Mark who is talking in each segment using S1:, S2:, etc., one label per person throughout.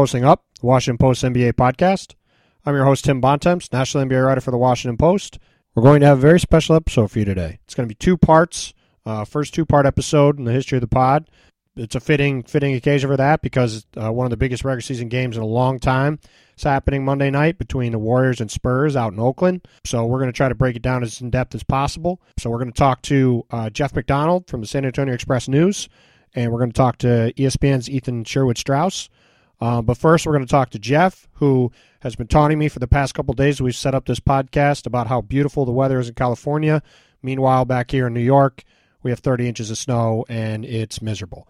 S1: Posting Up, the Washington Post NBA podcast. I'm your host, Tim Bontemps, National NBA writer for the Washington Post. We're going to have a very special episode for you today. It's going to be two parts. Uh, first two part episode in the history of the pod. It's a fitting fitting occasion for that because uh, one of the biggest regular season games in a long time is happening Monday night between the Warriors and Spurs out in Oakland. So we're going to try to break it down as in depth as possible. So we're going to talk to uh, Jeff McDonald from the San Antonio Express News, and we're going to talk to ESPN's Ethan Sherwood Strauss uh, but first, we're going to talk to Jeff, who has been taunting me for the past couple days. We've set up this podcast about how beautiful the weather is in California. Meanwhile, back here in New York, we have 30 inches of snow and it's miserable.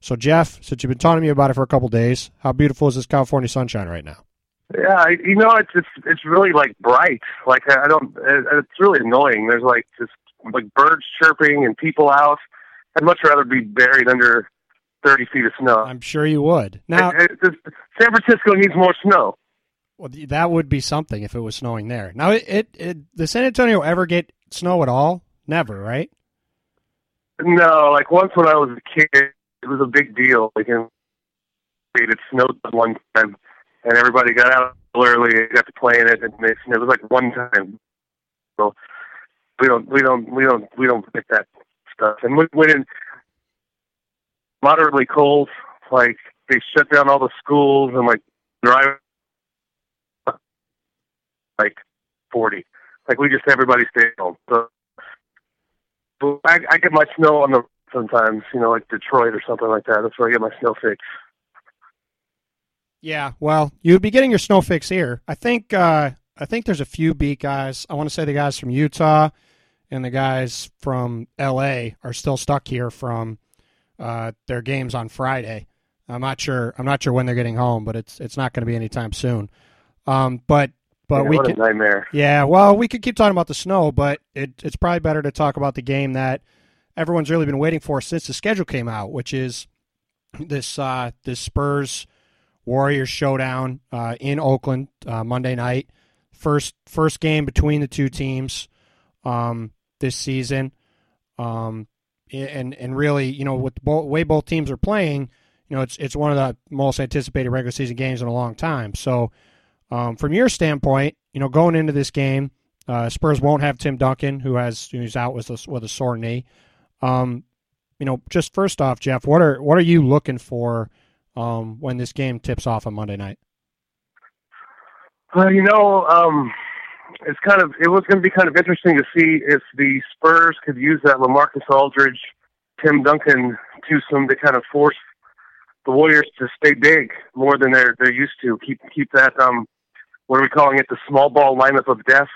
S1: So, Jeff, since you've been taunting me about it for a couple days, how beautiful is this California sunshine right now?
S2: Yeah, you know, it's it's it's really like bright. Like I don't, it's really annoying. There's like just like birds chirping and people out. I'd much rather be buried under 30 feet of snow.
S1: I'm sure you would. Now,
S2: it, it, San Francisco needs more snow.
S1: Well, that would be something if it was snowing there. Now, it, it, it does San Antonio ever get snow at all? Never, right?
S2: No, like once when I was a kid, it was a big deal. Like, it snowed one time, and everybody got out early and got to play in it, and it, it was like one time. So we don't, we don't, we don't, we don't get that stuff. And when, when moderately cold. Like they shut down all the schools and like drive like forty. Like we just everybody stay home. So I, I get my snow on the sometimes, you know, like Detroit or something like that. That's where I get my snow fix.
S1: Yeah, well, you'd be getting your snow fix here. I think uh, I think there's a few beat guys. I want to say the guys from Utah and the guys from L.A. are still stuck here from uh, their games on Friday. I'm not sure. I'm not sure when they're getting home, but it's it's not going to be anytime soon. Um, but but
S2: yeah,
S1: we
S2: can, nightmare.
S1: Yeah, well, we could keep talking about the snow, but it, it's probably better to talk about the game that everyone's really been waiting for since the schedule came out, which is this uh, this Spurs Warriors showdown uh, in Oakland uh, Monday night. First first game between the two teams um, this season. Um, and and really, you know, with the way both teams are playing, you know, it's it's one of the most anticipated regular season games in a long time. So, um, from your standpoint, you know, going into this game, uh, Spurs won't have Tim Duncan, who has who's out with a, with a sore knee. Um, you know, just first off, Jeff, what are what are you looking for um, when this game tips off on Monday night?
S2: Well, you know, um, it's kind of it was going to be kind of interesting to see if the Spurs could use that LaMarcus Aldridge, Tim Duncan twosome to kind of force the Warriors to stay big more than they're they're used to. Keep keep that um what are we calling it the small ball lineup of death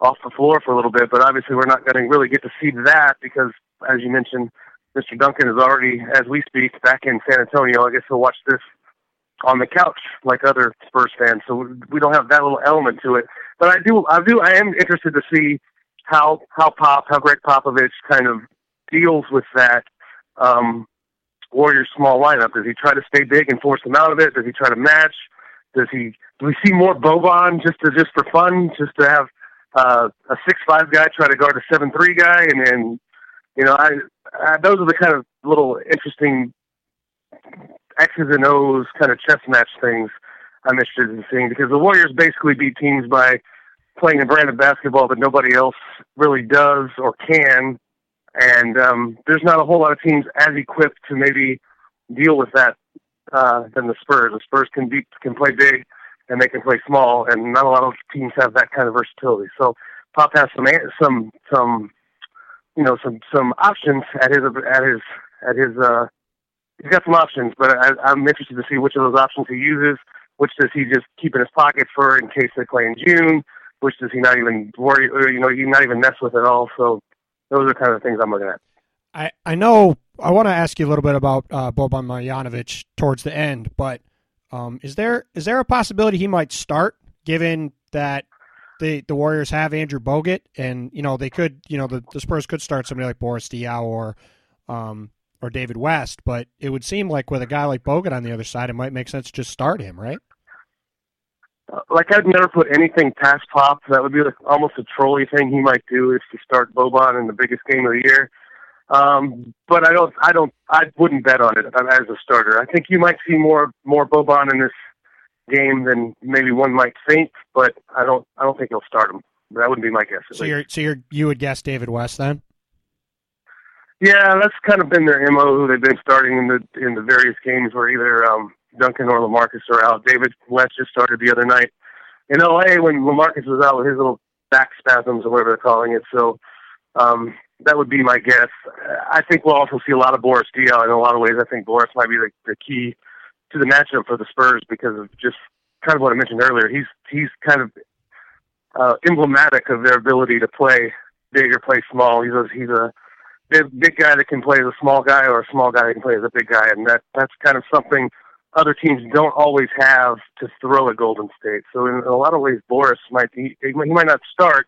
S2: off the floor for a little bit. But obviously we're not going to really get to see that because as you mentioned, Mr. Duncan is already as we speak back in San Antonio. I guess he'll watch this on the couch like other Spurs fans. So we don't have that little element to it. But I do, I do, I am interested to see how how Pop, how Gregg Popovich kind of deals with that um, Warriors small lineup. Does he try to stay big and force them out of it? Does he try to match? Does he? Do we see more Boban just to just for fun, just to have uh, a six five guy try to guard a seven three guy, and then you know, I, I those are the kind of little interesting X's and O's kind of chess match things I'm interested in seeing because the Warriors basically beat teams by playing a brand of basketball that nobody else really does or can. And um, there's not a whole lot of teams as equipped to maybe deal with that uh, than the Spurs. The Spurs can be can play big and they can play small, and not a lot of teams have that kind of versatility. So Pop has some some some you know some some options at his at his at his uh, he's got some options, but I, I'm interested to see which of those options he uses. Which does he just keep in his pocket for in case they play in June? Which does he not even worry, or you know, he not even mess with at all? So those are kind of things I'm looking at.
S1: I I know I want to ask you a little bit about uh, Boban Marjanovic towards the end, but um, is there is there a possibility he might start given that the the Warriors have Andrew Bogut and you know they could you know the, the Spurs could start somebody like Boris Diaw or um, or David West, but it would seem like with a guy like Bogut on the other side, it might make sense to just start him, right?
S2: Like I'd never put anything past Pop. That would be like almost a trolley thing he might do is to start Boban in the biggest game of the year. Um, but I don't, I don't, I wouldn't bet on it as a starter. I think you might see more more Boban in this game than maybe one might think, but I don't, I don't think he'll start him. That wouldn't be my guess.
S1: So you're, so you're, you would guess David West then?
S2: Yeah, that's kind of been their mo. Who they've been starting in the in the various games where either um, Duncan or Lamarcus are out. David West just started the other night in LA when Lamarcus was out with his little back spasms or whatever they're calling it. So um, that would be my guess. I think we'll also see a lot of Boris Diaw in a lot of ways. I think Boris might be the, the key to the matchup for the Spurs because of just kind of what I mentioned earlier. He's he's kind of uh, emblematic of their ability to play big or play small. He's a, he's a big, big guy that can play as a small guy or a small guy that can play as a big guy, and that that's kind of something other teams don't always have to throw at Golden State. So in, a lot of ways, Boris might he, he might not start,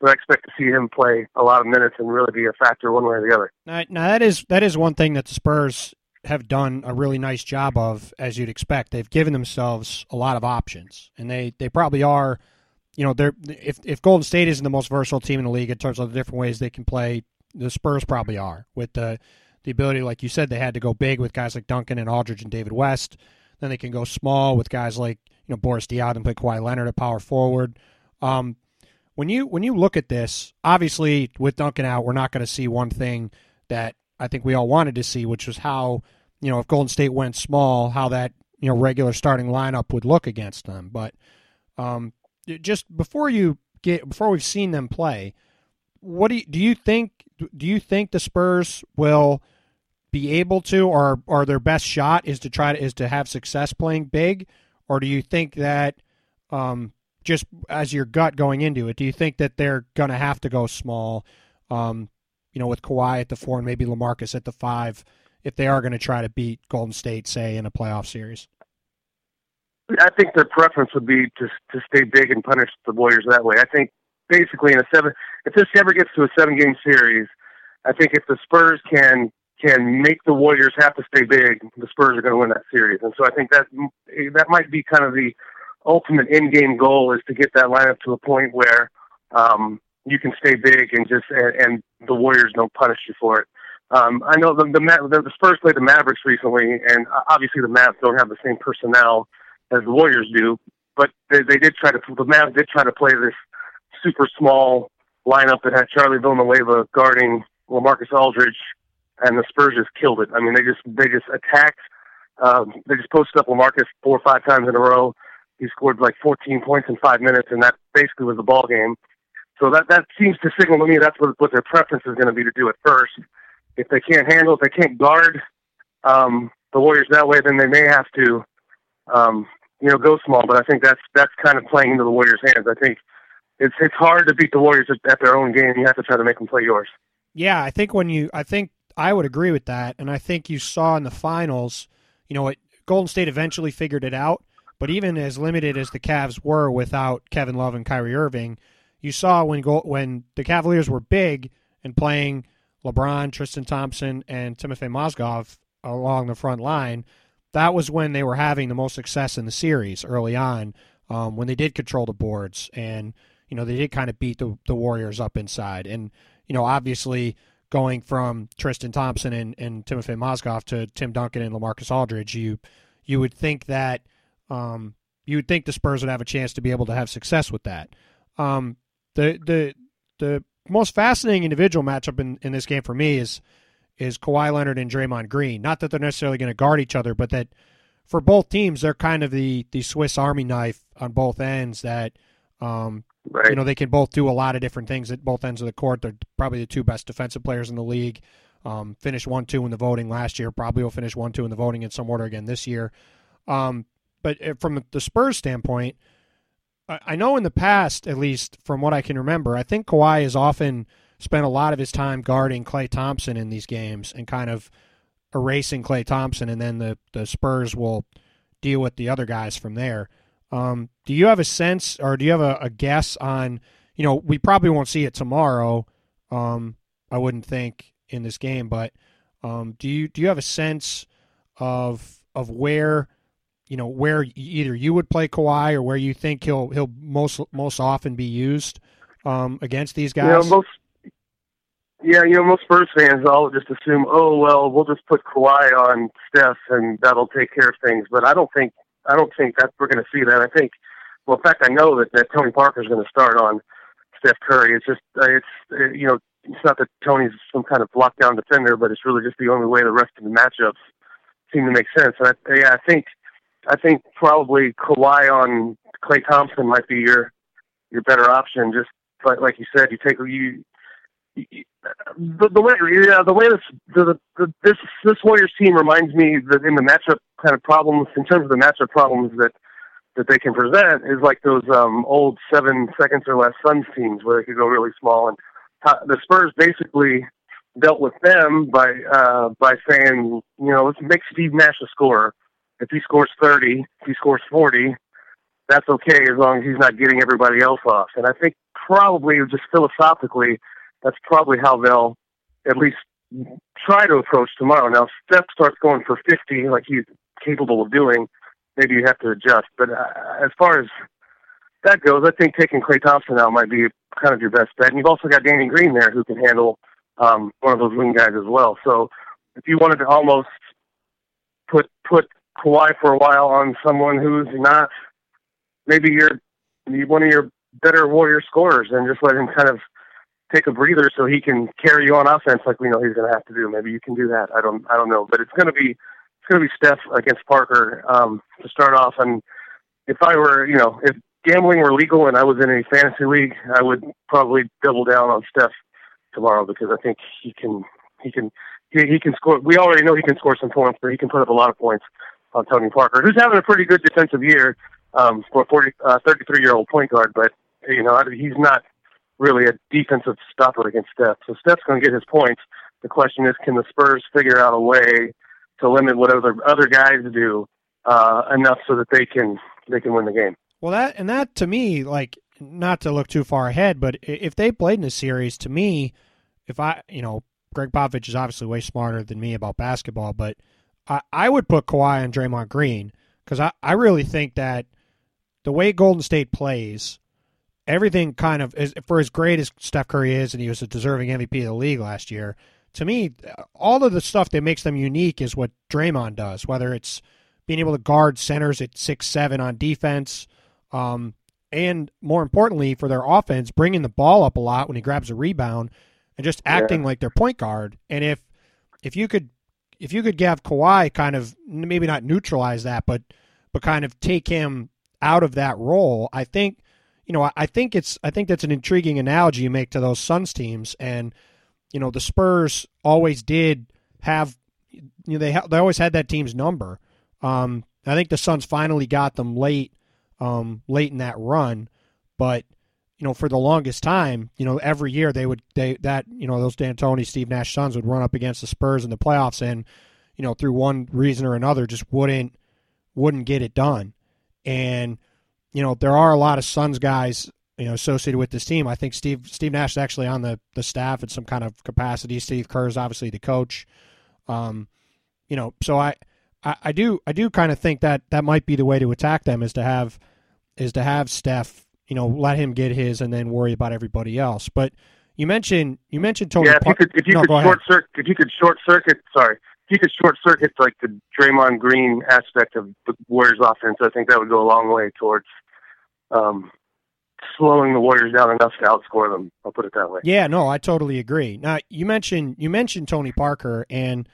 S2: but I expect to see him play a lot of minutes and really be a factor one way or the other.
S1: Now, now that is that is one thing that the Spurs have done a really nice job of, as you'd expect. They've given themselves a lot of options, and they they probably are. You know, they're if if Golden State isn't the most versatile team in the league in terms of the different ways they can play the Spurs probably are with the the ability, like you said, they had to go big with guys like Duncan and Aldridge and David West. Then they can go small with guys like you know Boris Diaw and play Kawhi Leonard at power forward. Um, when you when you look at this, obviously with Duncan out, we're not going to see one thing that I think we all wanted to see, which was how you know if Golden State went small, how that you know regular starting lineup would look against them. But um, just before you get before we've seen them play, what do you, do you think? Do you think the Spurs will be able to, or or their best shot is to try to is to have success playing big, or do you think that um, just as your gut going into it, do you think that they're going to have to go small? Um, you know, with Kawhi at the four and maybe Lamarcus at the five, if they are going to try to beat Golden State, say in a playoff series.
S2: I think their preference would be to to stay big and punish the Warriors that way. I think basically in a seven if this ever gets to a seven game series, I think if the Spurs can can make the Warriors have to stay big, the Spurs are going to win that series. And so I think that that might be kind of the ultimate end game goal is to get that lineup to a point where um, you can stay big and just and, and the Warriors don't punish you for it. Um, I know the, the the Spurs played the Mavericks recently, and obviously the Mavs don't have the same personnel as the Warriors do, but they, they did try to the Mavs did try to play this super small lineup that had Charlie Villanueva guarding LaMarcus Aldridge, and the Spurs just killed it. I mean, they just they just attacked. Um, they just posted up LaMarcus four or five times in a row. He scored like 14 points in five minutes, and that basically was the ball game. So that that seems to signal to me that's what what their preference is going to be to do it first. If they can't handle, if they can't guard um, the Warriors that way, then they may have to, um, you know, go small. But I think that's that's kind of playing into the Warriors' hands. I think it's it's hard to beat the Warriors at, at their own game. You have to try to make them play yours.
S1: Yeah, I think when you, I think I would agree with that, and I think you saw in the finals, you know, it, Golden State eventually figured it out. But even as limited as the Cavs were without Kevin Love and Kyrie Irving, you saw when when the Cavaliers were big and playing LeBron, Tristan Thompson, and Timofey Mozgov along the front line, that was when they were having the most success in the series early on, um, when they did control the boards and you know, they did kind of beat the, the Warriors up inside. And, you know, obviously going from Tristan Thompson and, and Timofey Mozgov to Tim Duncan and Lamarcus Aldridge, you you would think that um, you would think the Spurs would have a chance to be able to have success with that. Um, the the the most fascinating individual matchup in, in this game for me is is Kawhi Leonard and Draymond Green. Not that they're necessarily going to guard each other, but that for both teams they're kind of the the Swiss Army knife on both ends that um,
S2: Right.
S1: You know, they can both do a lot of different things at both ends of the court. They're probably the two best defensive players in the league. Um, finished one two in the voting last year. Probably will finish one two in the voting in some order again this year. Um, but uh, from the Spurs standpoint, I know in the past, at least from what I can remember, I think Kawhi has often spent a lot of his time guarding Klay Thompson in these games and kind of erasing Klay Thompson, and then the the Spurs will deal with the other guys from there. Um, do you have a sense, or do you have a, a, guess on? You know, we probably won't see it tomorrow. Um, I wouldn't think in this game, but um, do you do you have a sense of of where you know where either you would play Kawhi or where you think he'll he'll most most often be used um, against these guys?
S2: You know, most yeah, you know, most Spurs fans all just assume, oh well, we'll just put Kawhi on Steph and that'll take care of things. But I don't think I don't think that we're going to see that. I think, well, in fact, I know that that Tony Parker's going to start on Steph Curry. It's just uh, it's uh, you know it's not that Tony's some kind of lockdown defender, but it's really just the only way the rest of the matchups seem to make sense. And I, yeah, I think I think probably Kawhi on Klay Thompson might be your your better option. Just like like you said, you take you the, the way yeah the way this the, the this this Warriors team reminds me that in the matchup kind of problems in terms of the matchup problems that that they can present is like those um old seven seconds or less Suns teams where they could go really small. And uh, the Spurs basically dealt with them by uh by saying you know let's make Steve Nash a scorer. If he scores thirty if he scores forty that's okay as long as he's not getting everybody else off. And I think probably just philosophically that's probably how they'll at least try to approach tomorrow. Now, Steph starts going for 50 like he's capable of doing. Maybe you have to adjust. But uh, as far as that goes, I think taking Klay Thompson out might be kind of your best bet. And you've also got Danny Green there who can handle um, one of those wing guys as well. So if you wanted to almost put put Kawhi for a while on someone who's not maybe your one of your better Warrior scorers and just let him kind of take a breather so he can carry you on offense like we know he's going to have to do. Maybe you can do that. I don't I don't know, but it's going to be it's going to be Steph against Parker um, to start off. And if I were you know if gambling were legal and I was in a fantasy league, I would probably double down on Steph tomorrow because I think he can he can he, he can score. We already know he can score some points, but he can put up a lot of points on Tony Parker, who's having a pretty good defensive year um, for a 40, uh, 33 year old point guard. But you know he's not really a defensive stopper against Steph. So Steph's going to get his points. The question is, can the Spurs figure out a way to limit what other other guys do uh, enough so that they can they can win the game?
S1: Well, that and that to me, like not to look too far ahead, but if they played in a series, to me, if I, you know, Gregg Popovich is obviously way smarter than me about basketball, but I, I would put Kawhi and Draymond Green because I, I really think that the way Golden State plays, everything kind of is for as great as Steph Curry is, and he was a deserving MVP of the league last year. To me, all of the stuff that makes them unique is what Draymond does. Whether it's being able to guard centers at six seven on defense, um, and more importantly for their offense, bringing the ball up a lot when he grabs a rebound, and just acting yeah. like their point guard. And if if you could if you could have Kawhi kind of maybe not neutralize that, but but kind of take him out of that role, I think you know, I think it's I think that's an intriguing analogy you make to those Suns teams, and you know the Spurs always did have, you know, they ha- they always had that team's number. Um, I think the Suns finally got them late, um, late in that run, but you know for the longest time, you know every year they would they that you know those D'Antoni, Steve Nash Suns would run up against the Spurs in the playoffs, and you know through one reason or another just wouldn't wouldn't get it done, and you know, there are a lot of Suns guys, you know, associated with this team. I think Steve Steve Nash is actually on the, the staff in some kind of capacity. Steve Kerr is obviously the coach. Um, you know, so I, I, I do I do kind of think that that might be the way to attack them is to have is to have Steph, you know, let him get his and then worry about everybody else. But you mentioned you mentioned Tony.
S2: Yeah, if you could if you no, could short circuit if you could short circuit sorry if you could short circuit like the Draymond Green aspect of the Warriors offense, I think that would go a long way towards um, slowing the Warriors down enough to outscore them. I'll put it that way.
S1: Yeah, no, I totally agree. Now you mentioned you mentioned Tony Parker, and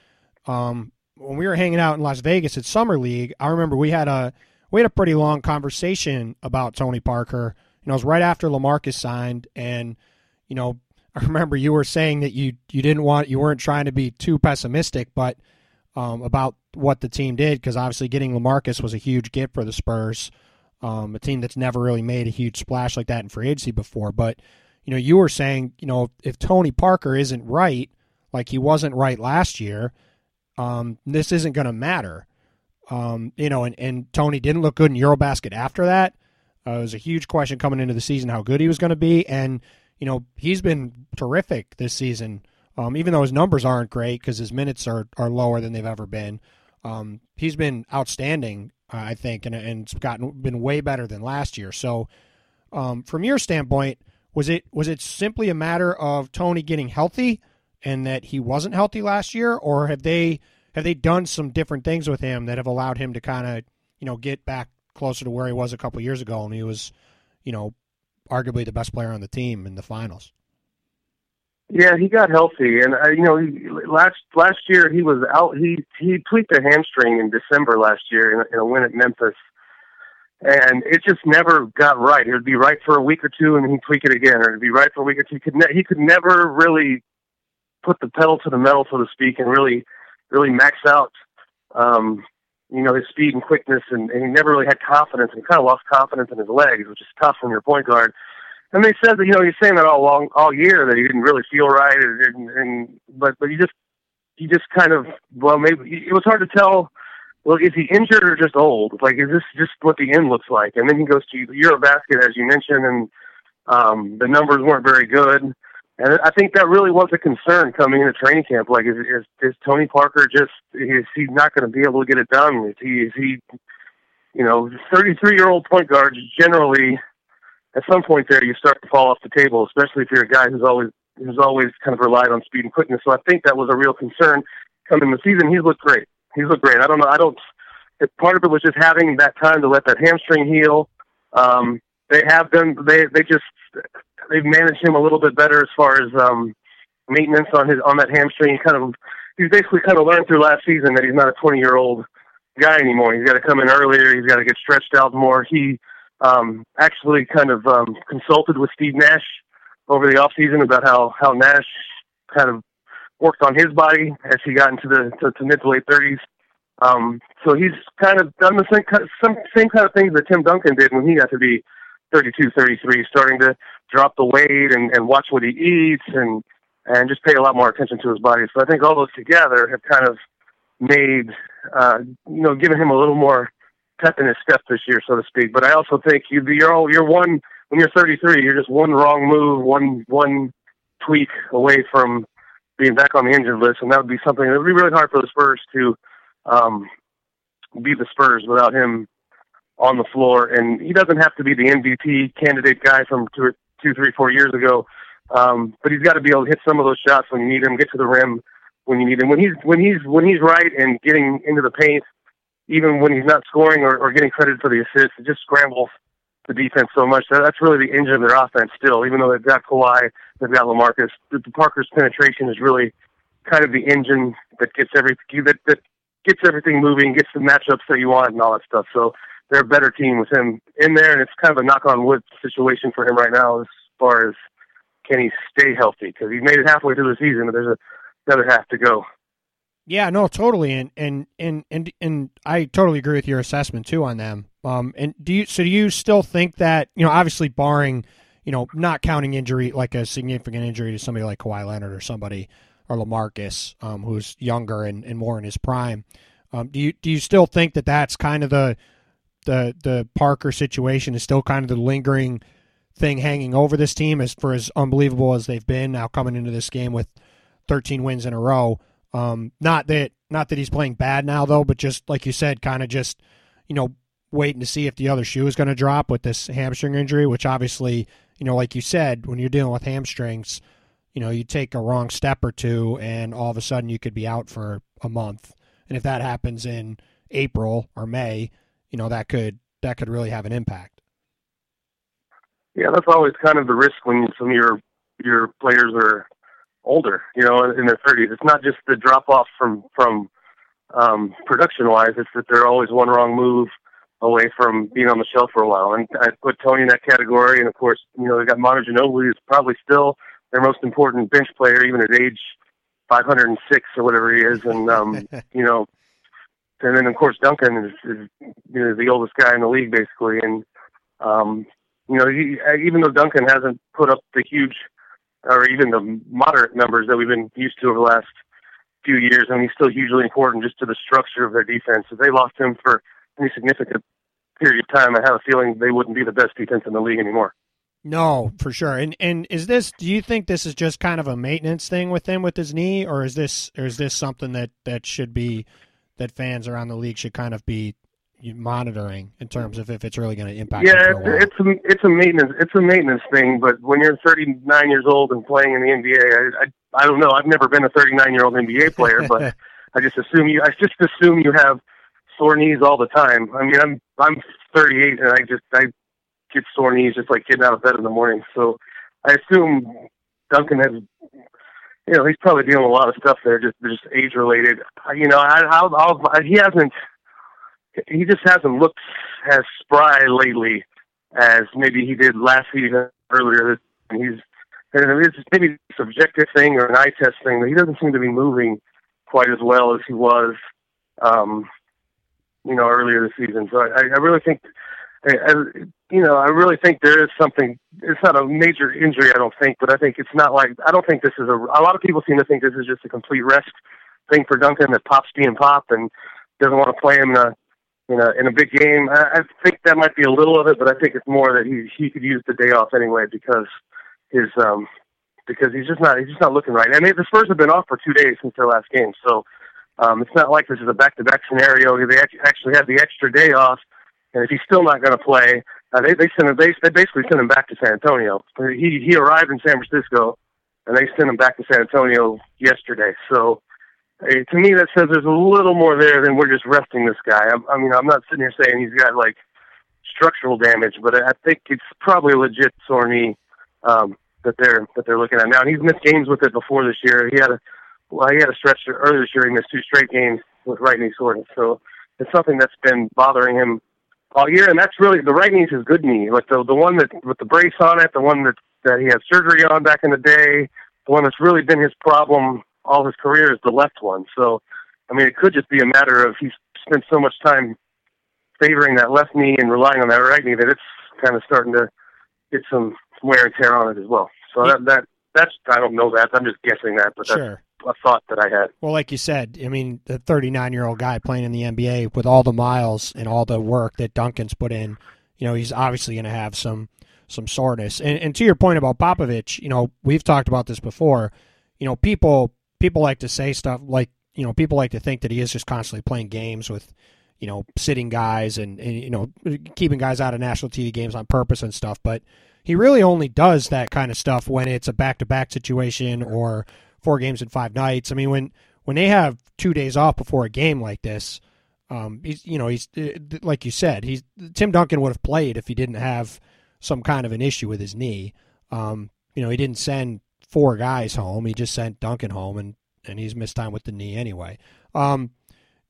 S1: um, when we were hanging out in Las Vegas at Summer League, I remember we had a we had a pretty long conversation about Tony Parker. You know, it was right after Lamarcus signed, and you know, I remember you were saying that you you didn't want you weren't trying to be too pessimistic, but um, about what the team did because obviously getting Lamarcus was a huge gift for the Spurs um, a team that's never really made a huge splash like that in free agency before. But you know, you were saying, you know, if Tony Parker isn't right, like he wasn't right last year, um, this isn't going to matter. Um, you know, and, and Tony didn't look good in Eurobasket after that. Uh, it was a huge question coming into the season how good he was going to be, and you know he's been terrific this season. Um, even though his numbers aren't great because his minutes are, are lower than they've ever been, um, he's been outstanding uh, I think, and, and it's gotten been way better than last year. So, um, from your standpoint, was it was it simply a matter of Tony getting healthy, and that he wasn't healthy last year, or have they have they done some different things with him that have allowed him to kind of you know get back closer to where he was a couple years ago, and he was you know arguably the best player on the team in the finals.
S2: Yeah, he got healthy, and uh, you know, he, last last year he was out. He he tweaked a hamstring in December last year in in a win at Memphis, and it just never got right. It would be right for a week or two, and he'd tweak it again, or it'd be right for a week or two. He could ne- he could never really put the pedal to the metal, so to speak, and really really max out, um, you know, his speed and quickness, and, and he never really had confidence, and kind of lost confidence in his legs, which is tough when you're point guard. And they said that you know he's saying that all long all year that he didn't really feel right, and, and but but he just he just kind of well maybe it was hard to tell. Well, is he injured or just old? Like, is this just what the end looks like? And then he goes to Eurobasket, as you mentioned, and um, the numbers weren't very good. And I think that really was a concern coming into training camp. Like, is is, is Tony Parker just is he not going to be able to get it done? Is he is he, you know, thirty three year old point guards generally at some point there you start to fall off the table, especially if you're a guy who's always who's always kind of relied on speed and quickness. So I think that was a real concern coming the season. He's looked great. He's looked great. I don't know. I don't. Part of it was just having that time to let that hamstring heal. Um, they have done. They they just they've managed him a little bit better as far as um, maintenance on his on that hamstring. He kind of he's basically kind of learned through last season that he's not a 20 year old guy anymore. He's got to come in earlier. He's got to get stretched out more. He um, actually kind of um, consulted with Steve Nash over the off season about how how Nash kind of worked on his body as he got into the to, to mid to late thirties. Um, so he's kind of done the same kind of, some same kind of things that Tim Duncan did when he got to be 32, 33, starting to drop the weight and, and watch what he eats and and just pay a lot more attention to his body. So I think all those together have kind of made uh, you know given him a little more pep in his step this year, so to speak. But I also think you you're all, you're one when you're 33, you're just one wrong move, one one tweak away from being back on the injured list, and that would be something that would be really hard for the Spurs to um, beat the Spurs without him on the floor. And he doesn't have to be the MVP candidate guy from two, two, three, four years ago, um, but he's got to be able to hit some of those shots when you need him, get to the rim when you need him. When he's when he's when he's right and getting into the paint even when he's not scoring or, or getting credit for the assists, it just scrambles the defense so much. That, that's really the engine of their offense still, even though they've got Kawhi, they've got LaMarcus. The, the Parker's penetration is really kind of the engine that gets every that, that gets everything moving, gets the matchups that you want and all that stuff. So they're a better team with him in there, and it's kind of a knock on wood situation for him right now as far as can he stay healthy because he's made it halfway through the season, but there's a, another half to go.
S1: Yeah, no, totally, and and and and and I totally agree with your assessment too on them. Um, and do you so do you still think that you know obviously barring you know not counting injury like a significant injury to somebody like Kawhi Leonard or somebody or LaMarcus um, who's younger and, and more in his prime, um, do you do you still think that that's kind of the the the Parker situation is still kind of the lingering thing hanging over this team as for as unbelievable as they've been now coming into this game with 13 wins in a row. Um, not that not that he's playing bad now though, but just like you said, kind of just you know waiting to see if the other shoe is going to drop with this hamstring injury, which obviously you know like you said when you're dealing with hamstrings, you know you take a wrong step or two and all of a sudden you could be out for a month, and if that happens in April or May, you know that could that could really have an impact.
S2: Yeah, that's always kind of the risk when some of your your players are older, you know, in their 30s. It's not just the drop off from from um, production wise. It's that they're always one wrong move away from being on the shelf for a while. And I put Tony in that category. And of course, you know, they got Manu Ginobili, is probably still their most important bench player, even at age 506 or whatever he is. And um, you know, and then of course Duncan is, is you know the oldest guy in the league basically. And um, you know, he, even though Duncan hasn't put up the huge or even the moderate numbers that we've been used to over the last few years. I mean, he's still hugely important just to the structure of their defense. If they lost him for any significant period of time, I have a feeling they wouldn't be the best defense in the league anymore.
S1: No, for sure. And and is this? Do you think this is just kind of a maintenance thing with him with his knee, or is this or is this something that that should be that fans around the league should kind of be monitoring in terms of if it's really going to impact.
S2: Yeah, it's, it's a it's a maintenance it's a maintenance thing. But when you're 39 years old and playing in the NBA, I I, I don't know. I've never been a 39 year old NBA player, but I just assume you I just assume you have sore knees all the time. I mean, I'm I'm 38 and I just I get sore knees just like getting out of bed in the morning. So I assume Duncan has you know, he's probably dealing with a lot of stuff there, just just age related. You know, I, I'll, I'll, he hasn't, he just hasn't looked as spry lately as maybe he did last season earlier. He's, and it's maybe a subjective thing or an eye test thing, but he doesn't seem to be moving quite as well as he was, um, you know, earlier this season. So I, I really think I, you know, I really think there is something. It's not a major injury, I don't think, but I think it's not like I don't think this is a. A lot of people seem to think this is just a complete rest thing for Duncan that pops being pop and doesn't want to play him in a in know, in a big game. I, I think that might be a little of it, but I think it's more that he he could use the day off anyway because his um because he's just not he's just not looking right. I mean, the Spurs have been off for two days since their last game, so um, it's not like this is a back to back scenario. They actually had the extra day off and if he's still not going to play, uh, they they sent him. They, they basically sent him back to San Antonio. He he arrived in San Francisco, and they sent him back to San Antonio yesterday. So to me, that says there's a little more there than we're just resting this guy. I'm, I mean, I'm not sitting here saying he's got like structural damage, but I think it's probably a legit sore knee um, that they're that they're looking at now. And he's missed games with it before this year. He had a well, he had a stretch earlier this year. He missed two straight games with right knee soreness. So it's something that's been bothering him all year, and that's really the right knee is his good knee, like the the one that with the brace on it, the one that that he had surgery on back in the day, the one that's really been his problem all his career is the left one. So, I mean, it could just be a matter of he's spent so much time favoring that left knee and relying on that right knee that it's kind of starting to get some wear and tear on it as well. So that that that's I don't know that I'm just guessing that, but that's a thought that I had.
S1: Well, like you said, I mean, the 39 year old guy playing in the NBA with all the miles and all the work that Duncan's put in, you know, he's obviously going to have some some soreness. And, and to your point about Popovich, you know, we've talked about this before. You know, people people like to say stuff like, you know, people like to think that he is just constantly playing games with, you know, sitting guys and, and you know, keeping guys out of national TV games on purpose and stuff. But he really only does that kind of stuff when it's a back to back situation or four games in five nights. I mean, when when they have two days off before a game like this, um, he's you know he's uh, like you said, he's Tim Duncan would have played if he didn't have some kind of an issue with his knee. Um, you know, he didn't send four guys home; he just sent Duncan home, and and he's missed time with the knee anyway. Um,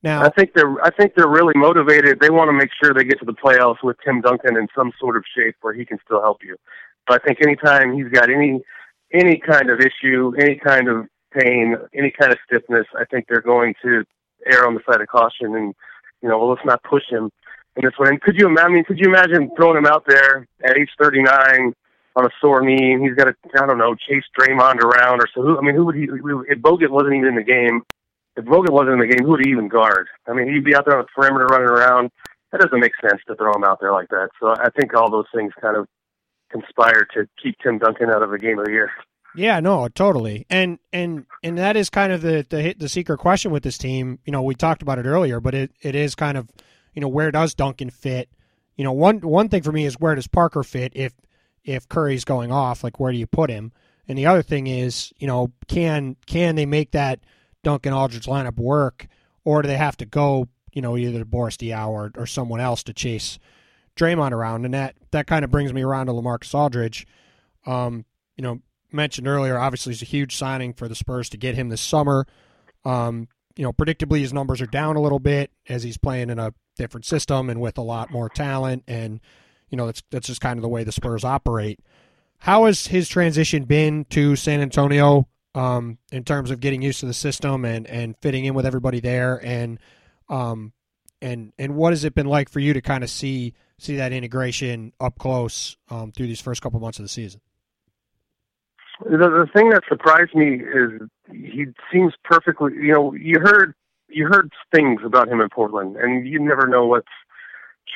S1: now,
S2: I think they're I think they're really motivated. They want to make sure they get to the playoffs with Tim Duncan in some sort of shape where he can still help you. But I think anytime he's got any any kind of issue, any kind of pain, any kind of stiffness, I think they're going to err on the side of caution and, you know, well, let's not push him in this one. And could you imagine, I mean, could you imagine throwing him out there at age 39 on a sore knee and he's got to, I don't know, chase Draymond around or so? Who, I mean, who would he, if Bogut wasn't even in the game, if Bogut wasn't in the game, who would he even guard? I mean, he'd be out there on the perimeter running around. That doesn't make sense to throw him out there like that. So I think all those things kind of conspire to keep Tim Duncan out of the game of the year.
S1: Yeah, no, totally. And and and that is kind of the the the secret question with this team. You know, we talked about it earlier, but it, it is kind of, you know, where does Duncan fit? You know, one one thing for me is where does Parker fit if if Curry's going off, like where do you put him? And the other thing is, you know, can can they make that Duncan Aldridge lineup work or do they have to go, you know, either to Boris Diaw or, or someone else to chase Draymond around, and that that kind of brings me around to Lamarcus Aldridge. Um, you know, mentioned earlier, obviously, it's a huge signing for the Spurs to get him this summer. Um, you know, predictably, his numbers are down a little bit as he's playing in a different system and with a lot more talent, and you know that's that's just kind of the way the Spurs operate. How has his transition been to San Antonio um, in terms of getting used to the system and, and fitting in with everybody there, and um, and and what has it been like for you to kind of see see that integration up close um, through these first couple months of the season?
S2: The, the thing that surprised me is he seems perfectly. You know, you heard you heard things about him in Portland, and you never know what's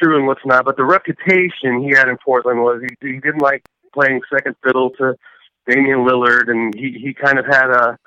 S2: true and what's not. But the reputation he had in Portland was he, he didn't like playing second fiddle to Damian Lillard, and he he kind of had a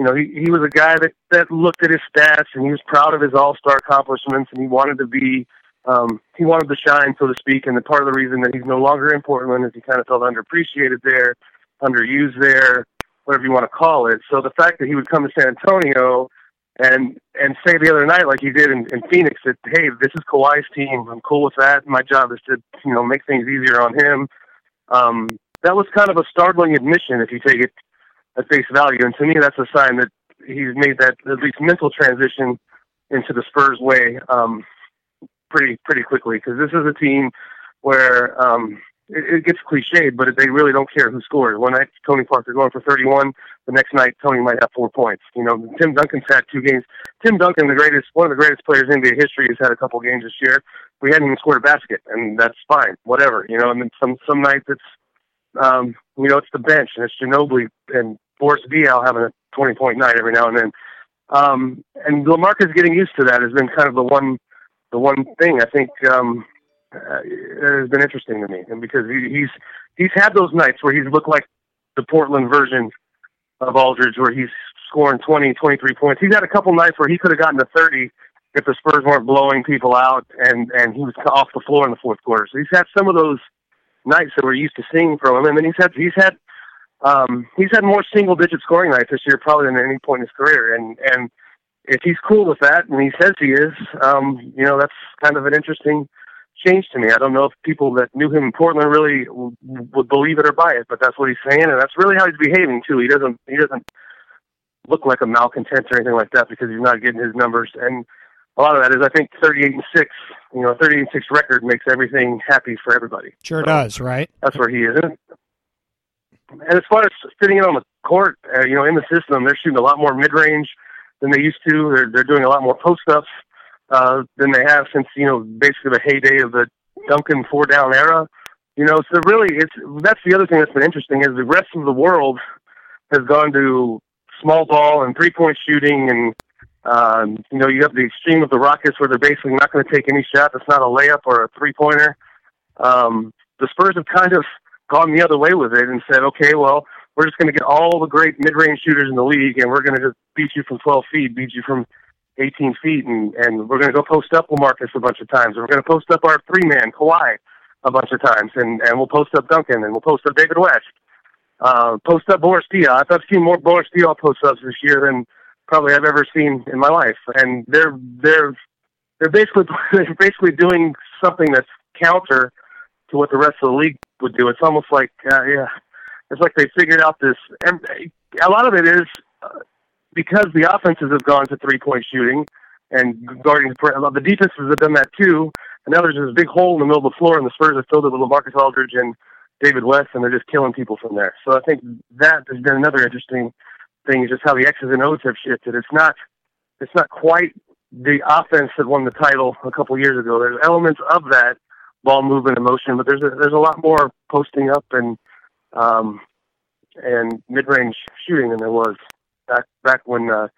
S2: you know, he, he was a guy that, that looked at his stats and he was proud of his all-star accomplishments and he wanted to be um, he wanted to shine, so to speak, and the part of the reason that he's no longer in Portland is he kind of felt underappreciated there, underused there, whatever you want to call it. So the fact that he would come to San Antonio and and say the other night, like he did in, in Phoenix, that hey, this is Kawhi's team. I'm cool with that. My job is to you know make things easier on him. Um, that was kind of a startling admission if you take it at face value, and to me, that's a sign that he's made that at least mental transition into the Spurs way um, pretty pretty quickly because this is a team where um, it, it gets cliched, but they really don't care who scores. One night Tony Parker going for 31, the next night Tony might have four points. You know, Tim Duncan's had two games. Tim Duncan, the greatest, one of the greatest players in NBA history, has had a couple games this year. We hadn't even scored a basket, and that's fine, whatever. You know, and then some some nights it's um, you know, it's the bench and it's Ginobili and Boris Diaw having a 20 point night every now and then. Um, and Lamarcus getting used to that has been kind of the one, the one thing I think, um, uh, has been interesting to me. And because he, he's, he's had those nights where he's looked like the Portland version of Aldridge where he's scoring 20, 23 points. He's had a couple nights where he could have gotten to 30 if the Spurs weren't blowing people out and, and he was off the floor in the fourth quarter. So he's had some of those nights that we're used to seeing from him. And then he's had, he's had, um, he's had more single digit scoring nights this year probably than at any point in his career. And, and if he's cool with that and he says he is, um, you know, that's kind of an interesting change to me. I don't know if people that knew him in Portland really w- would believe it or buy it, but that's what he's saying. And that's really how he's behaving too. He doesn't, he doesn't look like a malcontent or anything like that because he's not getting his numbers. And a lot of that is I think 38 and 6, you know, 38 and 6 record makes everything happy for everybody.
S1: Sure so does, right?
S2: That's where he is. And and as far as fitting in on the court, uh, you know, in the system, they're shooting a lot more mid range than they used to. They're they're doing a lot more post ups uh, than they have since you know basically the heyday of the Duncan four down era. You know, so really, it's that's the other thing that's been interesting is the rest of the world has gone to small ball and three point shooting and um, you know, you have the extreme of the Rockets where they're basically not going to take any shot that's not a layup or a three pointer. Um, the Spurs have kind of gone the other way with it and said, okay, well, we're just going to get all the great mid-range shooters in the league, and we're going to just beat you from 12 feet, beat you from 18 feet, and and we're going to go post up Lamarcus a bunch of times, and we're going to post up our three-man Kawhi a bunch of times, and and we'll post up Duncan, and we'll post up David West, uh, post up Boris Diaw. I've seen more Boris Diaw post-ups this year than probably I've ever seen in my life, and they're they're they're basically they're basically doing something that's counter to what the rest of the league would do. It's almost like uh, yeah, it's like they figured out this. And a lot of it is uh, because the offenses have gone to three point shooting, and guarding the defenses have done that too. And now there's this big hole in the middle of the floor, and the Spurs have filled it with Lamarcus Aldridge and David West, and they're just killing people from there. So I think that has been another interesting thing. Is just how the X's and O's have shifted. It's not it's not quite the offense that won the title a couple years ago. There's elements of that, ball movement and motion, but there's a, there's a lot more posting up and um, and mid range shooting than there was back back when uh,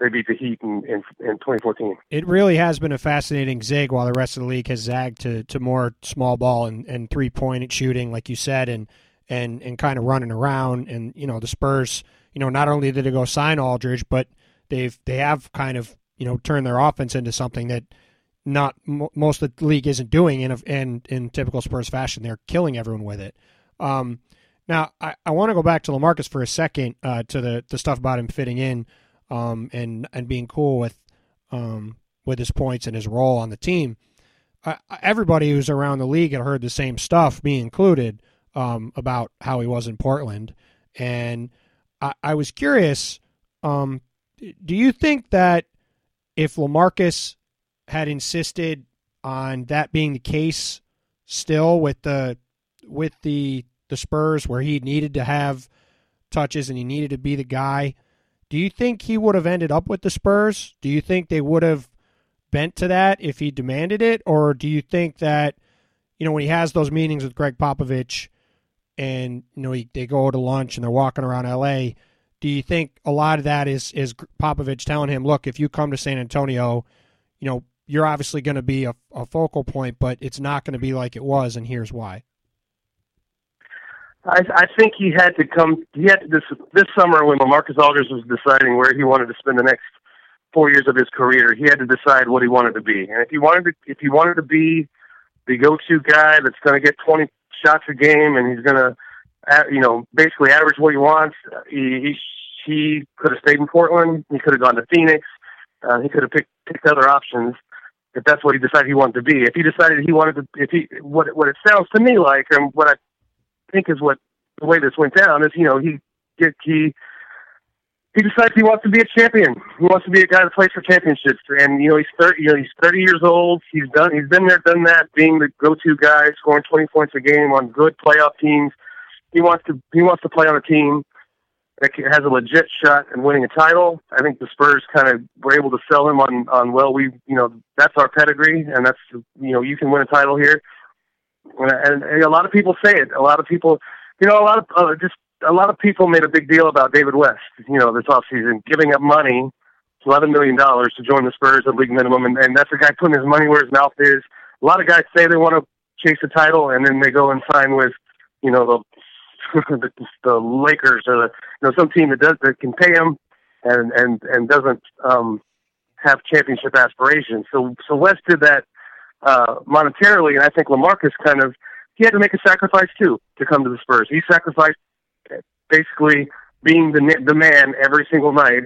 S2: they beat the Heat in, in, in 2014.
S1: It really has been a fascinating zig while the rest of the league has zagged to, to more small ball and, and three point shooting, like you said, and and and kind of running around. And you know the Spurs, you know, not only did they go sign Aldridge, but they've they have kind of you know turned their offense into something that not most of the league isn't doing in, a, in in typical Spurs fashion. They're killing everyone with it. Um, now I, I want to go back to Lamarcus for a second uh, to the the stuff about him fitting in um, and and being cool with um, with his points and his role on the team. Uh, everybody who's around the league had heard the same stuff, me included, um, about how he was in Portland, and I, I was curious. Um, do you think that if Lamarcus had insisted on that being the case still with the with the the Spurs where he needed to have touches and he needed to be the guy. Do you think he would have ended up with the Spurs? Do you think they would have bent to that if he demanded it or do you think that you know when he has those meetings with Gregg Popovich and you know he, they go to lunch and they're walking around LA, do you think a lot of that is is Popovich telling him, "Look, if you come to San Antonio, you know, you're obviously going to be a, a focal point, but it's not going to be like it was, and here's why.
S2: I, I think he had to come. He had to this this summer when Marcus Aldridge was deciding where he wanted to spend the next four years of his career, he had to decide what he wanted to be. And if he wanted to, if he wanted to be the go-to guy that's going to get 20 shots a game and he's going to, you know, basically average what he wants, he he, he could have stayed in Portland. He could have gone to Phoenix. Uh, he could have picked picked other options if that's what he decided he wanted to be. If he decided he wanted to, if he what what it sounds to me like, and what I think is what the way this went down is, you know, he get he he decides he wants to be a champion. He wants to be a guy that plays for championships. And you know, he's thirty. You know, he's thirty years old. He's done. He's been there, done that, being the go-to guy, scoring twenty points a game on good playoff teams. He wants to. He wants to play on a team that has a legit shot at winning a title. I think the Spurs kind of were able to sell him on on well, we you know that's our pedigree, and that's you know you can win a title here. And, and a lot of people say it. A lot of people, you know, a lot of uh, just a lot of people made a big deal about David West, you know, this offseason, giving up money, $11 million to join the Spurs at league minimum. And, and that's a guy putting his money where his mouth is. A lot of guys say they want to chase a title and then they go and sign with, you know, the, the, the Lakers or the, you know, some team that does, that can pay them and, and, and doesn't, um, have championship aspirations. So, so West did that, uh, monetarily. And I think LaMarcus kind of, he had to make a sacrifice too to come to the Spurs. He sacrificed basically being the the man every single night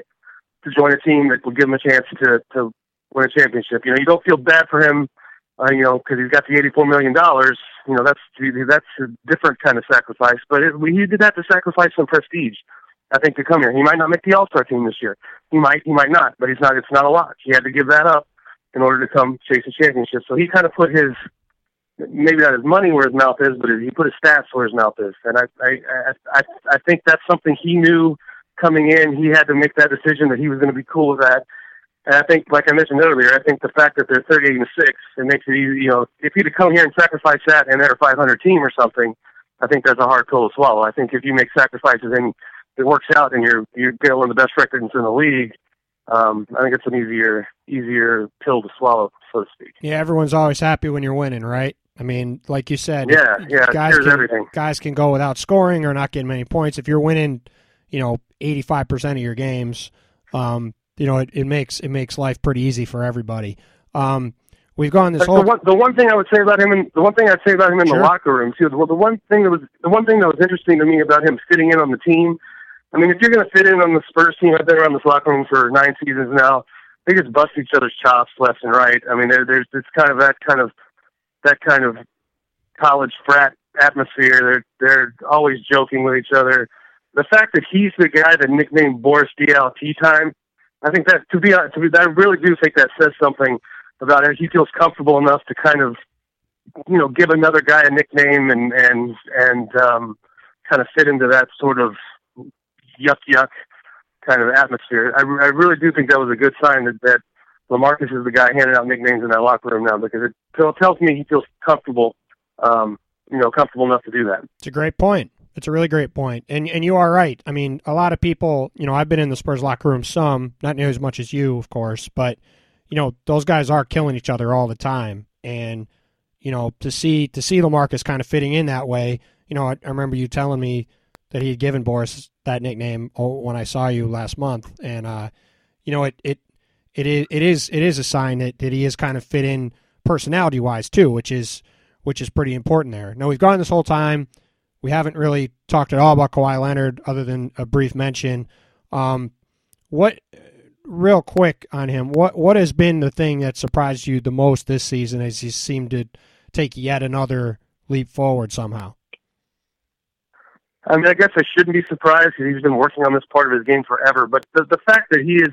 S2: to join a team that will give him a chance to to win a championship. You know, you don't feel bad for him, uh, you know, because he's got the eighty four million dollars. You know, that's that's a different kind of sacrifice. But it, he did have to sacrifice some prestige. I think to come here, he might not make the All Star team this year. He might, he might not, but he's not. It's not a lot. He had to give that up in order to come chase a championship. So he kind of put his maybe not his money where his mouth is, but he put his stats where his mouth is. And I, I, I, I think that's something he knew coming in. He had to make that decision that he was going to be cool with that. And I think, like I mentioned earlier, I think the fact that they're 38 and six, it makes it easy. You know, if he'd have come here and sacrificed that and they're a 500 team or something, I think that's a hard pill to swallow. I think if you make sacrifices and it works out and you're you're of the best records in the league, um, I think it's an easier easier pill to swallow, so to speak.
S1: Yeah, everyone's always happy when you're winning, right? I mean, like you said,
S2: yeah, yeah,
S1: guys can,
S2: everything.
S1: guys can go without scoring or not getting many points. If you're winning, you know, 85% of your games, um, you know, it, it makes it makes life pretty easy for everybody. Um, we've gone this
S2: the
S1: whole.
S2: One, the one thing I would say about him, and the one thing I'd say about him in
S1: sure.
S2: the locker room too. The, the one thing that was the one thing that was interesting to me about him sitting in on the team. I mean, if you're going to fit in on the Spurs team, I've been around this locker room for nine seasons now. They just bust each other's chops left and right. I mean, there, there's it's kind of that kind of that kind of college frat atmosphere. They're they're always joking with each other. The fact that he's the guy that nicknamed Boris Tea Time, I think that to be to be, I really do think that says something about it. He feels comfortable enough to kind of you know give another guy a nickname and and and um, kind of fit into that sort of yuck yuck kind of atmosphere. I, I really do think that was a good sign that that LaMarcus is the guy handing out nicknames in that locker room now because it tells me he feels comfortable um, you know, comfortable enough to do that.
S1: It's a great point. It's a really great point. And and you are right. I mean, a lot of people, you know, I've been in the Spurs locker room some, not near as much as you, of course, but you know, those guys are killing each other all the time. And you know, to see to see Lamarcus kind of fitting in that way, you know, I, I remember you telling me that he had given Boris that nickname when I saw you last month, and uh, you know, it it it is it is it is a sign that that he is kind of fit in personality wise too, which is which is pretty important there. Now, we've gone this whole time. We haven't really talked at all about Kawhi Leonard other than a brief mention. Um, what, real quick on him, what, what has been the thing that surprised you the most this season as he seemed to take yet another leap forward somehow?
S2: I mean, I guess I shouldn't be surprised because he's been working on this part of his game forever. But the the fact that he is,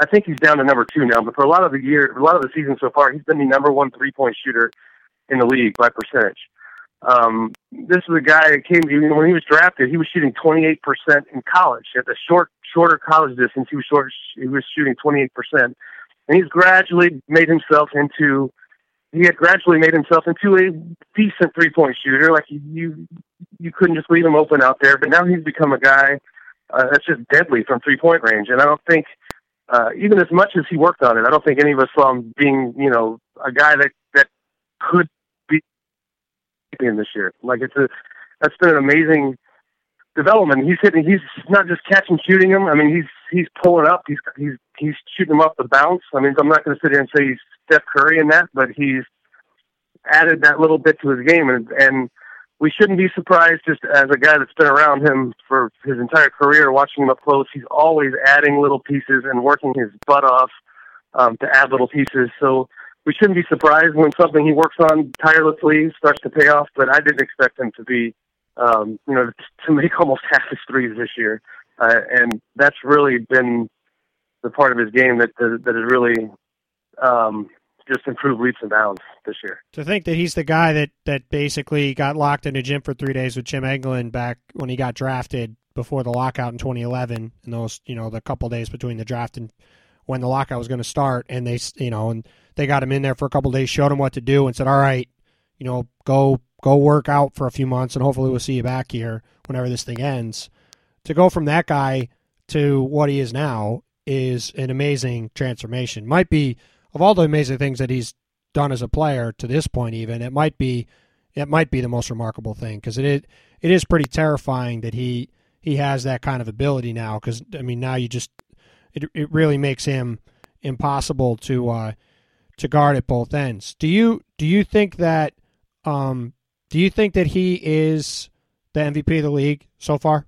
S2: I think he's down to number two now. But for a lot of the year, a lot of the season so far, he's been the number one three point shooter in the league by percentage. Um, this is a guy that came you know, when he was drafted. He was shooting 28% in college at the short, shorter college distance. He was short. He was shooting 28%, and he's gradually made himself into. He had gradually made himself into a decent three-point shooter. Like you, you couldn't just leave him open out there. But now he's become a guy uh, that's just deadly from three-point range. And I don't think, uh, even as much as he worked on it, I don't think any of us saw him being, you know, a guy that that could be in this year. Like it's a that's been an amazing development. He's hitting. He's not just catching, shooting them. I mean, he's he's pulling up. He's he's he's shooting them off the bounce. I mean, I'm not going to sit here and say he's Steph Curry in that, but he's added that little bit to his game, and and we shouldn't be surprised. Just as a guy that's been around him for his entire career, watching him up close, he's always adding little pieces and working his butt off um, to add little pieces. So we shouldn't be surprised when something he works on tirelessly starts to pay off. But I didn't expect him to be, um, you know, to make almost half his threes this year, uh, and that's really been the part of his game that that, that has really um, just improved leaps and bounds this year.
S1: To think that he's the guy that that basically got locked in a gym for three days with Jim Engelland back when he got drafted before the lockout in 2011, and those you know the couple days between the draft and when the lockout was going to start, and they you know and they got him in there for a couple days, showed him what to do, and said, "All right, you know, go go work out for a few months, and hopefully we'll see you back here whenever this thing ends." To go from that guy to what he is now is an amazing transformation. Might be of all the amazing things that he's done as a player to this point, even it might be it might be the most remarkable thing because it it is pretty terrifying that he he has that kind of ability now. Because I mean, now you just it it really makes him impossible to uh, to guard at both ends. Do you do you think that um, do you think that he is the MVP of the league so far?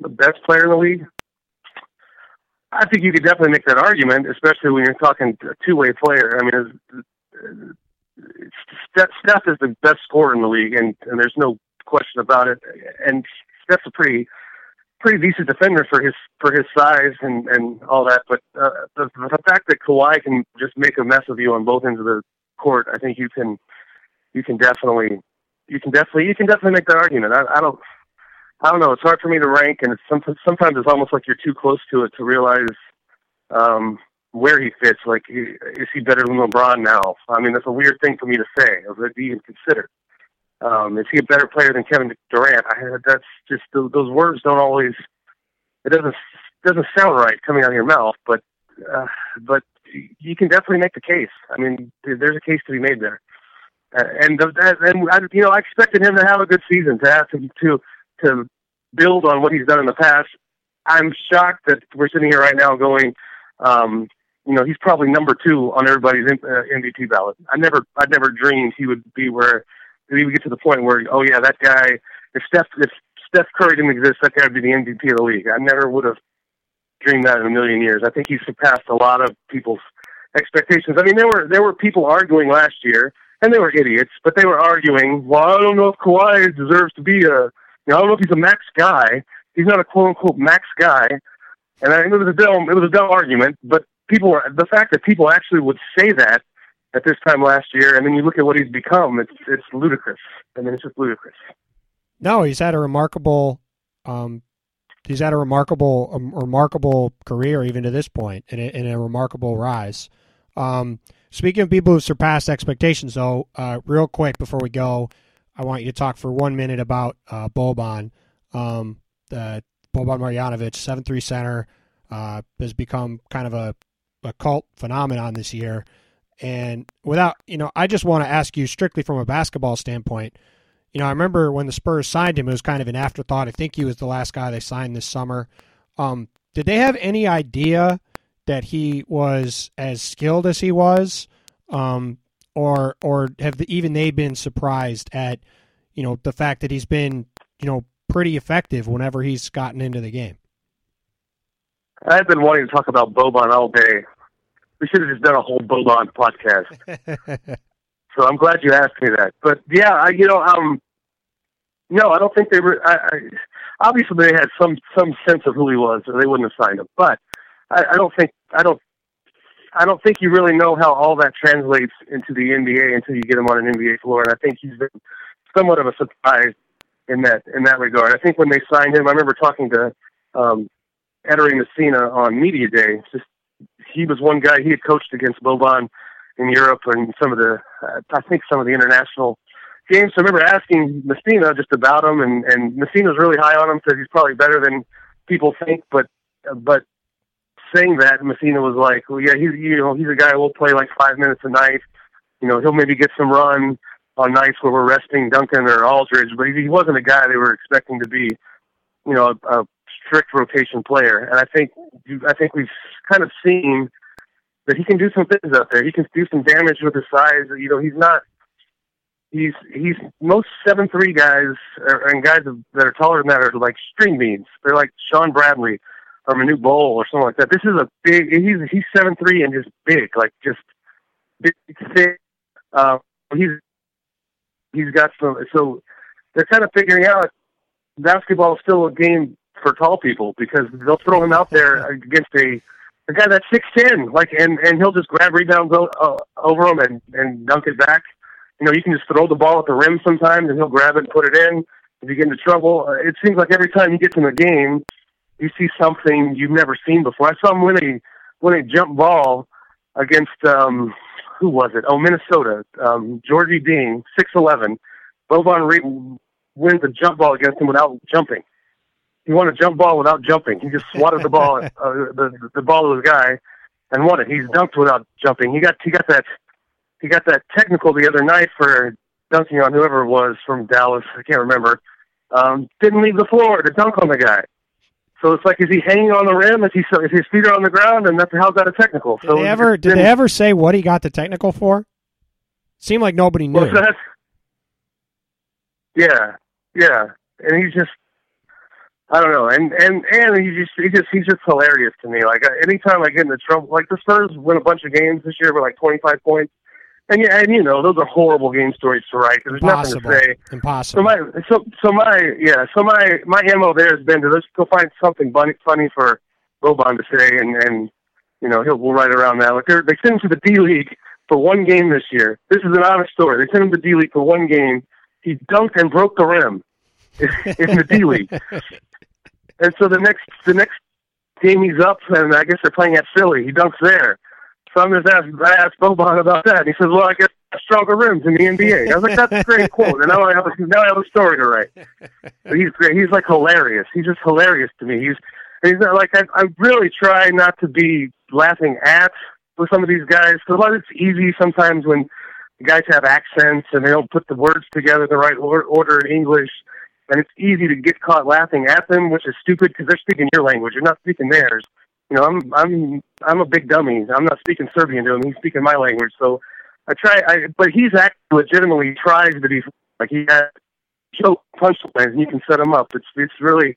S2: The best player in the league? I think you could definitely make that argument, especially when you're talking a two-way player. I mean, Steph, Steph is the best scorer in the league, and, and there's no question about it. And Steph's a pretty pretty decent defender for his for his size and and all that. But uh, the the fact that Kawhi can just make a mess of you on both ends of the court, I think you can you can definitely you can definitely you can definitely make that argument. I, I don't I don't know. It's hard for me to rank, and it's sometimes it's almost like you're too close to it to realize um, where he fits. Like, is he better than LeBron now? I mean, that's a weird thing for me to say, or to even consider. Um, is he a better player than Kevin Durant? I, that's just those words don't always. It doesn't doesn't sound right coming out of your mouth, but uh, but you can definitely make the case. I mean, there's a case to be made there. Uh, and the, and I, you know, I expected him to have a good season, to have to to to build on what he's done in the past. I'm shocked that we're sitting here right now going, um, you know, he's probably number two on everybody's uh, MVP ballot. I never, I never dreamed he would be where he would get to the point where, oh yeah, that guy. If Steph, if Steph Curry didn't exist, that guy would be the MVP of the league. I never would have dreamed that in a million years. I think he surpassed a lot of people's expectations. I mean, there were there were people arguing last year, and they were idiots, but they were arguing, well, I don't know if Kawhi deserves to be a you know, I don't know if he's a max guy. He's not a quote unquote max guy. And I, it was a dumb, it was a dumb argument. But people, were, the fact that people actually would say that at this time last year, and then you look at what he's become, it's it's ludicrous. I mean, it's just ludicrous.
S1: No, he's had a remarkable, um, he's had a remarkable, a remarkable career even to this point, and a, and a remarkable rise. Um, speaking of people who have surpassed expectations, though, uh, real quick before we go, I want you to talk for one minute about uh, Boban. Um, the Boban Marjanovic, seven three center, uh, has become kind of a, a cult phenomenon this year. And without, you know, I just want to ask you strictly from a basketball standpoint. You know, I remember when the Spurs signed him, it was kind of an afterthought. I think he was the last guy they signed this summer. Um, did they have any idea that he was as skilled as he was? Um, or or have the, even they been surprised at you know the fact that he's been you know pretty effective whenever he's gotten into the game?
S2: I've been wanting to talk about Boban all day. We should have just done a whole Boban podcast. so I'm glad you asked me that. But yeah, I, you know, um, no, I don't think they were. I, I, obviously, they had some some sense of who he was, or they wouldn't have signed him. But I, I don't think I don't I don't think you really know how all that translates into the NBA until you get him on an NBA floor. And I think he's been somewhat of a surprise in that in that regard. I think when they signed him, I remember talking to um, Ettore Messina on media day. Just he was one guy he had coached against Boban in Europe and some of the uh, I think some of the international games. So I remember asking Messina just about him, and and Messina was really high on him. Said he's probably better than people think, but but saying that, Messina was like, "Well, yeah, he's you know he's a guy who will play like five minutes a night. You know, he'll maybe get some run on nights where we're resting Duncan or Aldridge, but he, wasn't a guy they were expecting to be, you know, a, a strict rotation player, and I think I think we've kind of seen that he can do some things out there. He can do some damage with his size. You know, he's not. He's he's most seven three guys and guys that are taller than that are like string beans. They're like Shawn Bradley or Manute Bol or something like that. This is a big. He's he's seven three and just big, like just big, thick. Uh, he's he's got some. So they're kind of figuring out basketball is still a game for tall people because they'll throw him out there against a a guy that's six ten, like, and and he'll just grab rebounds uh, over him and and dunk it back. You know, you can just throw the ball at the rim sometimes, and he'll grab it and put it in. If you get into trouble, uh, it seems like every time he gets in the game, you see something you've never seen before. I saw him win a win a jump ball against um who was it? Oh, Minnesota. Um, Gorgui Dieng, six eleven. Boban Re- wins a jump ball against him without jumping he won a jump ball without jumping. He just swatted the ball, uh, the the ball to his guy, and won it. He's dunked without jumping. He got he got that he got that technical the other night for dunking on whoever it was from Dallas. I can't remember. Um, didn't leave the floor to dunk on the guy. So it's like, is he hanging on the rim? Is he is his feet are on the ground? And that's how's that a technical?
S1: Did they ever did they ever say what he got the technical for? Seemed like nobody knew.
S2: Yeah, yeah, and he's just I don't know, and and and he just he just he's just hilarious to me. Like anytime I get into trouble, like the Spurs win a bunch of games this year with like twenty five points, and yeah, and you know those are horrible game stories to write. There's
S1: Impossible.
S2: nothing to say.
S1: Impossible.
S2: So my so so my yeah so my my mo there has been to let's go find something funny funny for Boban to say, and and you know he'll we'll write around that. Like they they sent him to the D League for one game this year. This is an honest story. They sent him to D League for one game. He dunked and broke the rim in the D League. And so the next the next game he's up, and I guess they're playing at Philly. He dunks there. So I'm just asking, I asked Boban about that. And he says, "Well, I guess stronger rims in the NBA." I was like, "That's a great quote." And now I have a, now I have a story to write. But he's great. He's like hilarious. He's just hilarious to me. He's he's not like I, I really try not to be laughing at with some of these guys because a lot of it's easy sometimes when guys have accents and they don't put the words together the right order in English and it's easy to get caught laughing at them, which is stupid because they're speaking your language. You're not speaking theirs. You know, I'm I'm I'm a big dummy. I'm not speaking Serbian to him. He's speaking my language. So I try. I but he's actually legitimately tries to be like he has joke punchlines, and you can set him up. It's it's really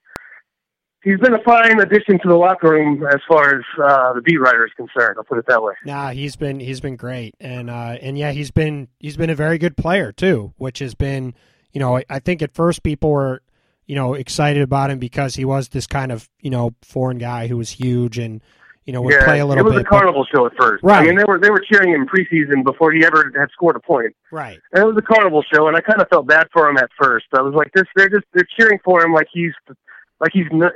S2: he's been a fine addition to the locker room as far as uh, the beat writer is concerned. I'll put it that way.
S1: Nah, he's been he's been great, and uh, and yeah, he's been he's been a very good player too, which has been you know, I, I think at first people were, you know, excited about him because he was this kind of, you know, foreign guy who was huge and, you know, would
S2: yeah,
S1: play a little
S2: bit.
S1: It
S2: was a carnival
S1: but,
S2: show at first.
S1: Right.
S2: I mean, they were they were cheering him preseason before he ever had scored a point.
S1: Right.
S2: And it was a carnival show, and I kind of felt bad for him at first. I was like, this they're just they're cheering for him like he's like he's not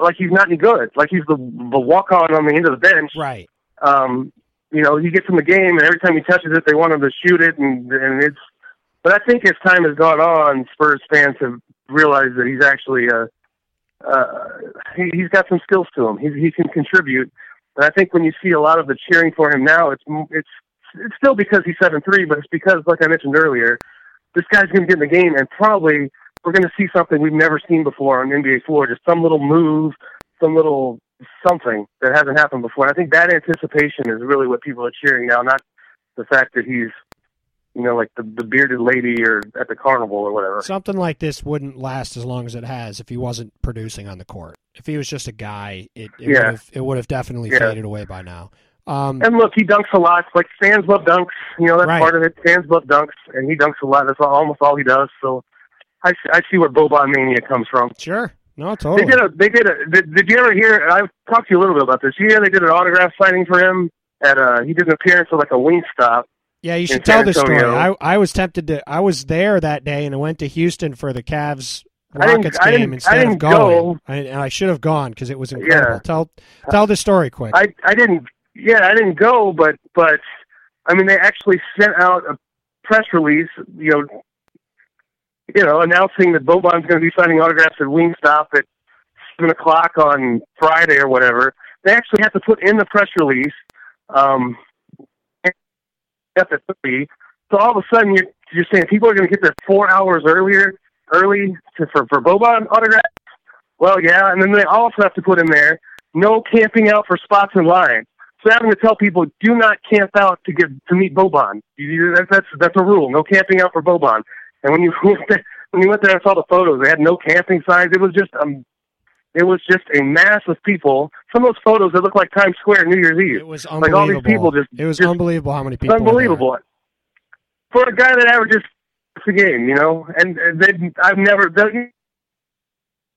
S2: like he's not any good. Like he's the the walk on on the end of the bench.
S1: Right.
S2: Um, you know, he gets in the game, and every time he touches it, they want him to shoot it, and and it's but I think as time has gone on, Spurs fans have realized that he's actually a uh, he, he's got some skills to him. He he can contribute. And I think when you see a lot of the cheering for him now, it's it's it's still because he's seven three, but it's because, like I mentioned earlier, this guy's going to get in the game, and probably we're going to see something we've never seen before on NBA floor. Just some little move, some little something that hasn't happened before. And I think that anticipation is really what people are cheering now, not the fact that he's you know, like the the bearded lady or at the carnival or whatever.
S1: Something like this wouldn't last as long as it has if he wasn't producing on the court. If he was just a guy, it, it yeah. would have it would have definitely yeah. faded away by now. Um,
S2: and look, he dunks a lot. Like fans love dunks. You know, that's
S1: right.
S2: part of it. Fans love dunks, and he dunks a lot. That's almost all he does. So, I I see where Boban mania comes from.
S1: Sure. No, totally.
S2: They did a. They did a. Did, did you ever hear? I've talked to you a little bit about this. Yeah, they did an autograph signing for him at. uh He did an appearance at like a wing stop
S1: yeah, you should tell the story. I I was tempted to. I was there that day and I went to Houston for the Cavs Rockets game instead of going. Go. I, and I should have gone because it was incredible. Yeah. Tell tell the story quick.
S2: I I didn't. Yeah, I didn't go, but but I mean they actually sent out a press release. You know, you know, announcing that Boban's going to be signing autographs at Wingstop at seven o'clock on Friday or whatever. They actually had to put in the press release. Um, at the three. So all of a sudden, you're you're saying people are going to get there four hours earlier, early to, for for Boban autographs. Well, yeah, and then they also have to put in there no camping out for spots in line. So having to tell people do not camp out to get to meet Boban. You, that, that's that's a rule. No camping out for Boban. And when you when you went there and saw the photos, they had no camping signs. It was just um, it was just a mass of people. Some of those photos that look like Times Square New Year's Eve.
S1: It was unbelievable. Like all these people just it was just, unbelievable how many people.
S2: Unbelievable for a guy that averages a game, you know. And they, I've never done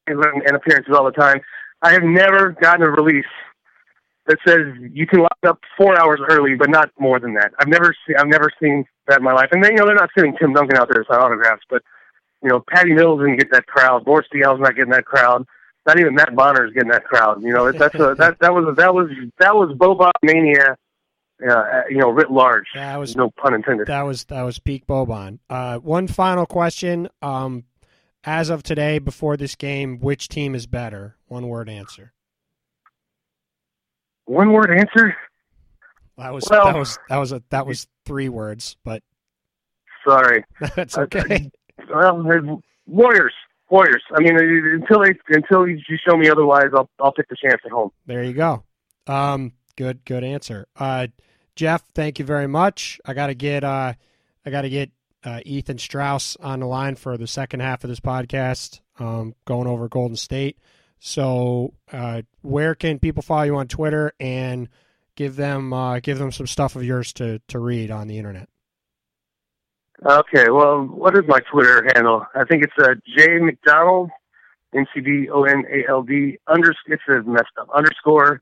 S2: and appearances all the time. I have never gotten a release that says you can lock up four hours early, but not more than that. I've never seen I've never seen that in my life. And then you know they're not sending Tim Duncan out there to sign autographs, but you know Patty Mills didn't get that crowd. Boris Diaw's not getting that crowd. Not even Matt Bonner is getting that crowd. You know that's a that that was that was that was Boban mania. Uh, you know, writ large. That was no pun intended.
S1: That was that was peak Boban. Uh, one final question. Um, as of today, before this game, which team is better? One word answer.
S2: One word answer.
S1: That was well, that was that was a that was three words, but
S2: sorry,
S1: that's okay.
S2: Uh, well, Warriors, Warriors. I mean, until they until you show me otherwise, I'll I'll take the chance at home.
S1: There you go. Um, good good answer. Uh, Jeff, thank you very much. I got to get uh, I got to get uh, Ethan Strauss on the line for the second half of this podcast, um, going over Golden State. So, uh, where can people follow you on Twitter and give them uh, give them some stuff of yours to to read on the internet?
S2: Okay, well, what is my Twitter handle? I think it's uh, J McDonald, N C D O N A L D under. It's a messed up underscore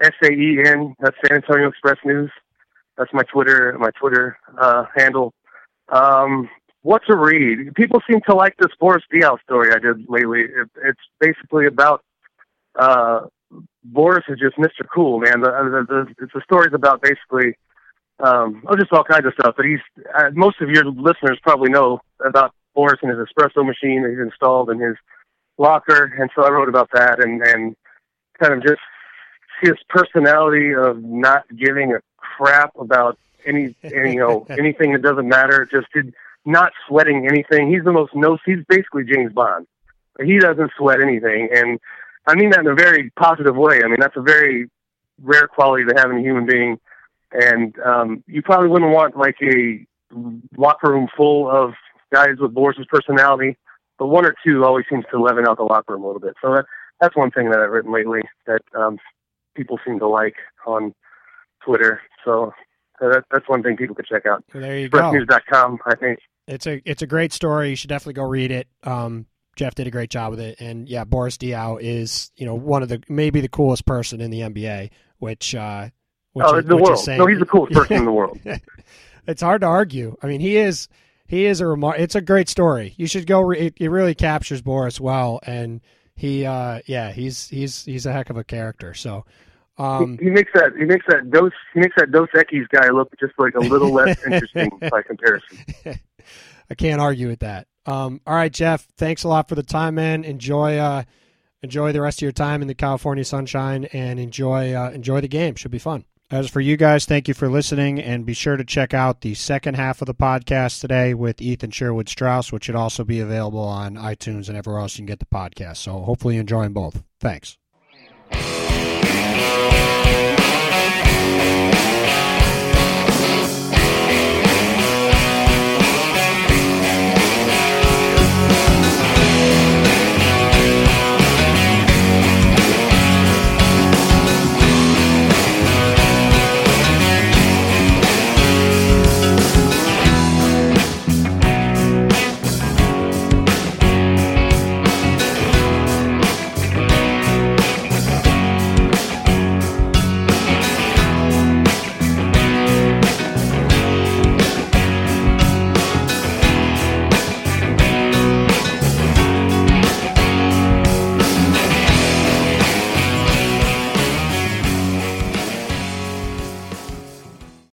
S2: S A E N. That's San Antonio Express News. That's my Twitter my Twitter uh, handle. Um, what to read? People seem to like this Boris Diaw story I did lately. It, it's basically about uh, Boris is just Mr. Cool, man. The, the, the, the stories about basically, um, oh, just all kinds of stuff. But he's uh, most of your listeners probably know about Boris and his espresso machine that he's installed in his locker, and so I wrote about that and and kind of just his personality of not giving a crap about any, any you know anything that doesn't matter. Just did not sweating anything. He's the most no. He's basically James Bond. He doesn't sweat anything, and I mean that in a very positive way. I mean that's a very rare quality to have in a human being, and um, you probably wouldn't want like a locker room full of guys with Boris's personality, but one or two always seems to leaven out the locker room a little bit. So that that's one thing that I've written lately that um, people seem to like on Twitter. So that, that's one thing people could check out.
S1: Well, there you go.
S2: Expressnews.com, I think.
S1: It's a it's a great story. You should definitely go read it. Um, Jeff did a great job with it, and yeah, Boris Diaw is you know one of the maybe the coolest person in the NBA, which uh, which
S2: oh, is, the world. no, he's the coolest person in the world.
S1: it's hard to argue. I mean, he is he is a remar- It's a great story. You should go. Re- it, it really captures Boris well, and he uh, yeah, he's he's he's a heck of a character. So
S2: um, he, he, makes that he makes that Dos he makes that Dos Equis guy look just like a little less interesting by comparison.
S1: I can't argue with that. Um, all right, Jeff. Thanks a lot for the time, man. Enjoy uh, enjoy the rest of your time in the California sunshine, and enjoy uh, enjoy the game. Should be fun. As for you guys, thank you for listening, and be sure to check out the second half of the podcast today with Ethan Sherwood Strauss, which should also be available on iTunes and everywhere else you can get the podcast. So hopefully, you enjoy them both. Thanks.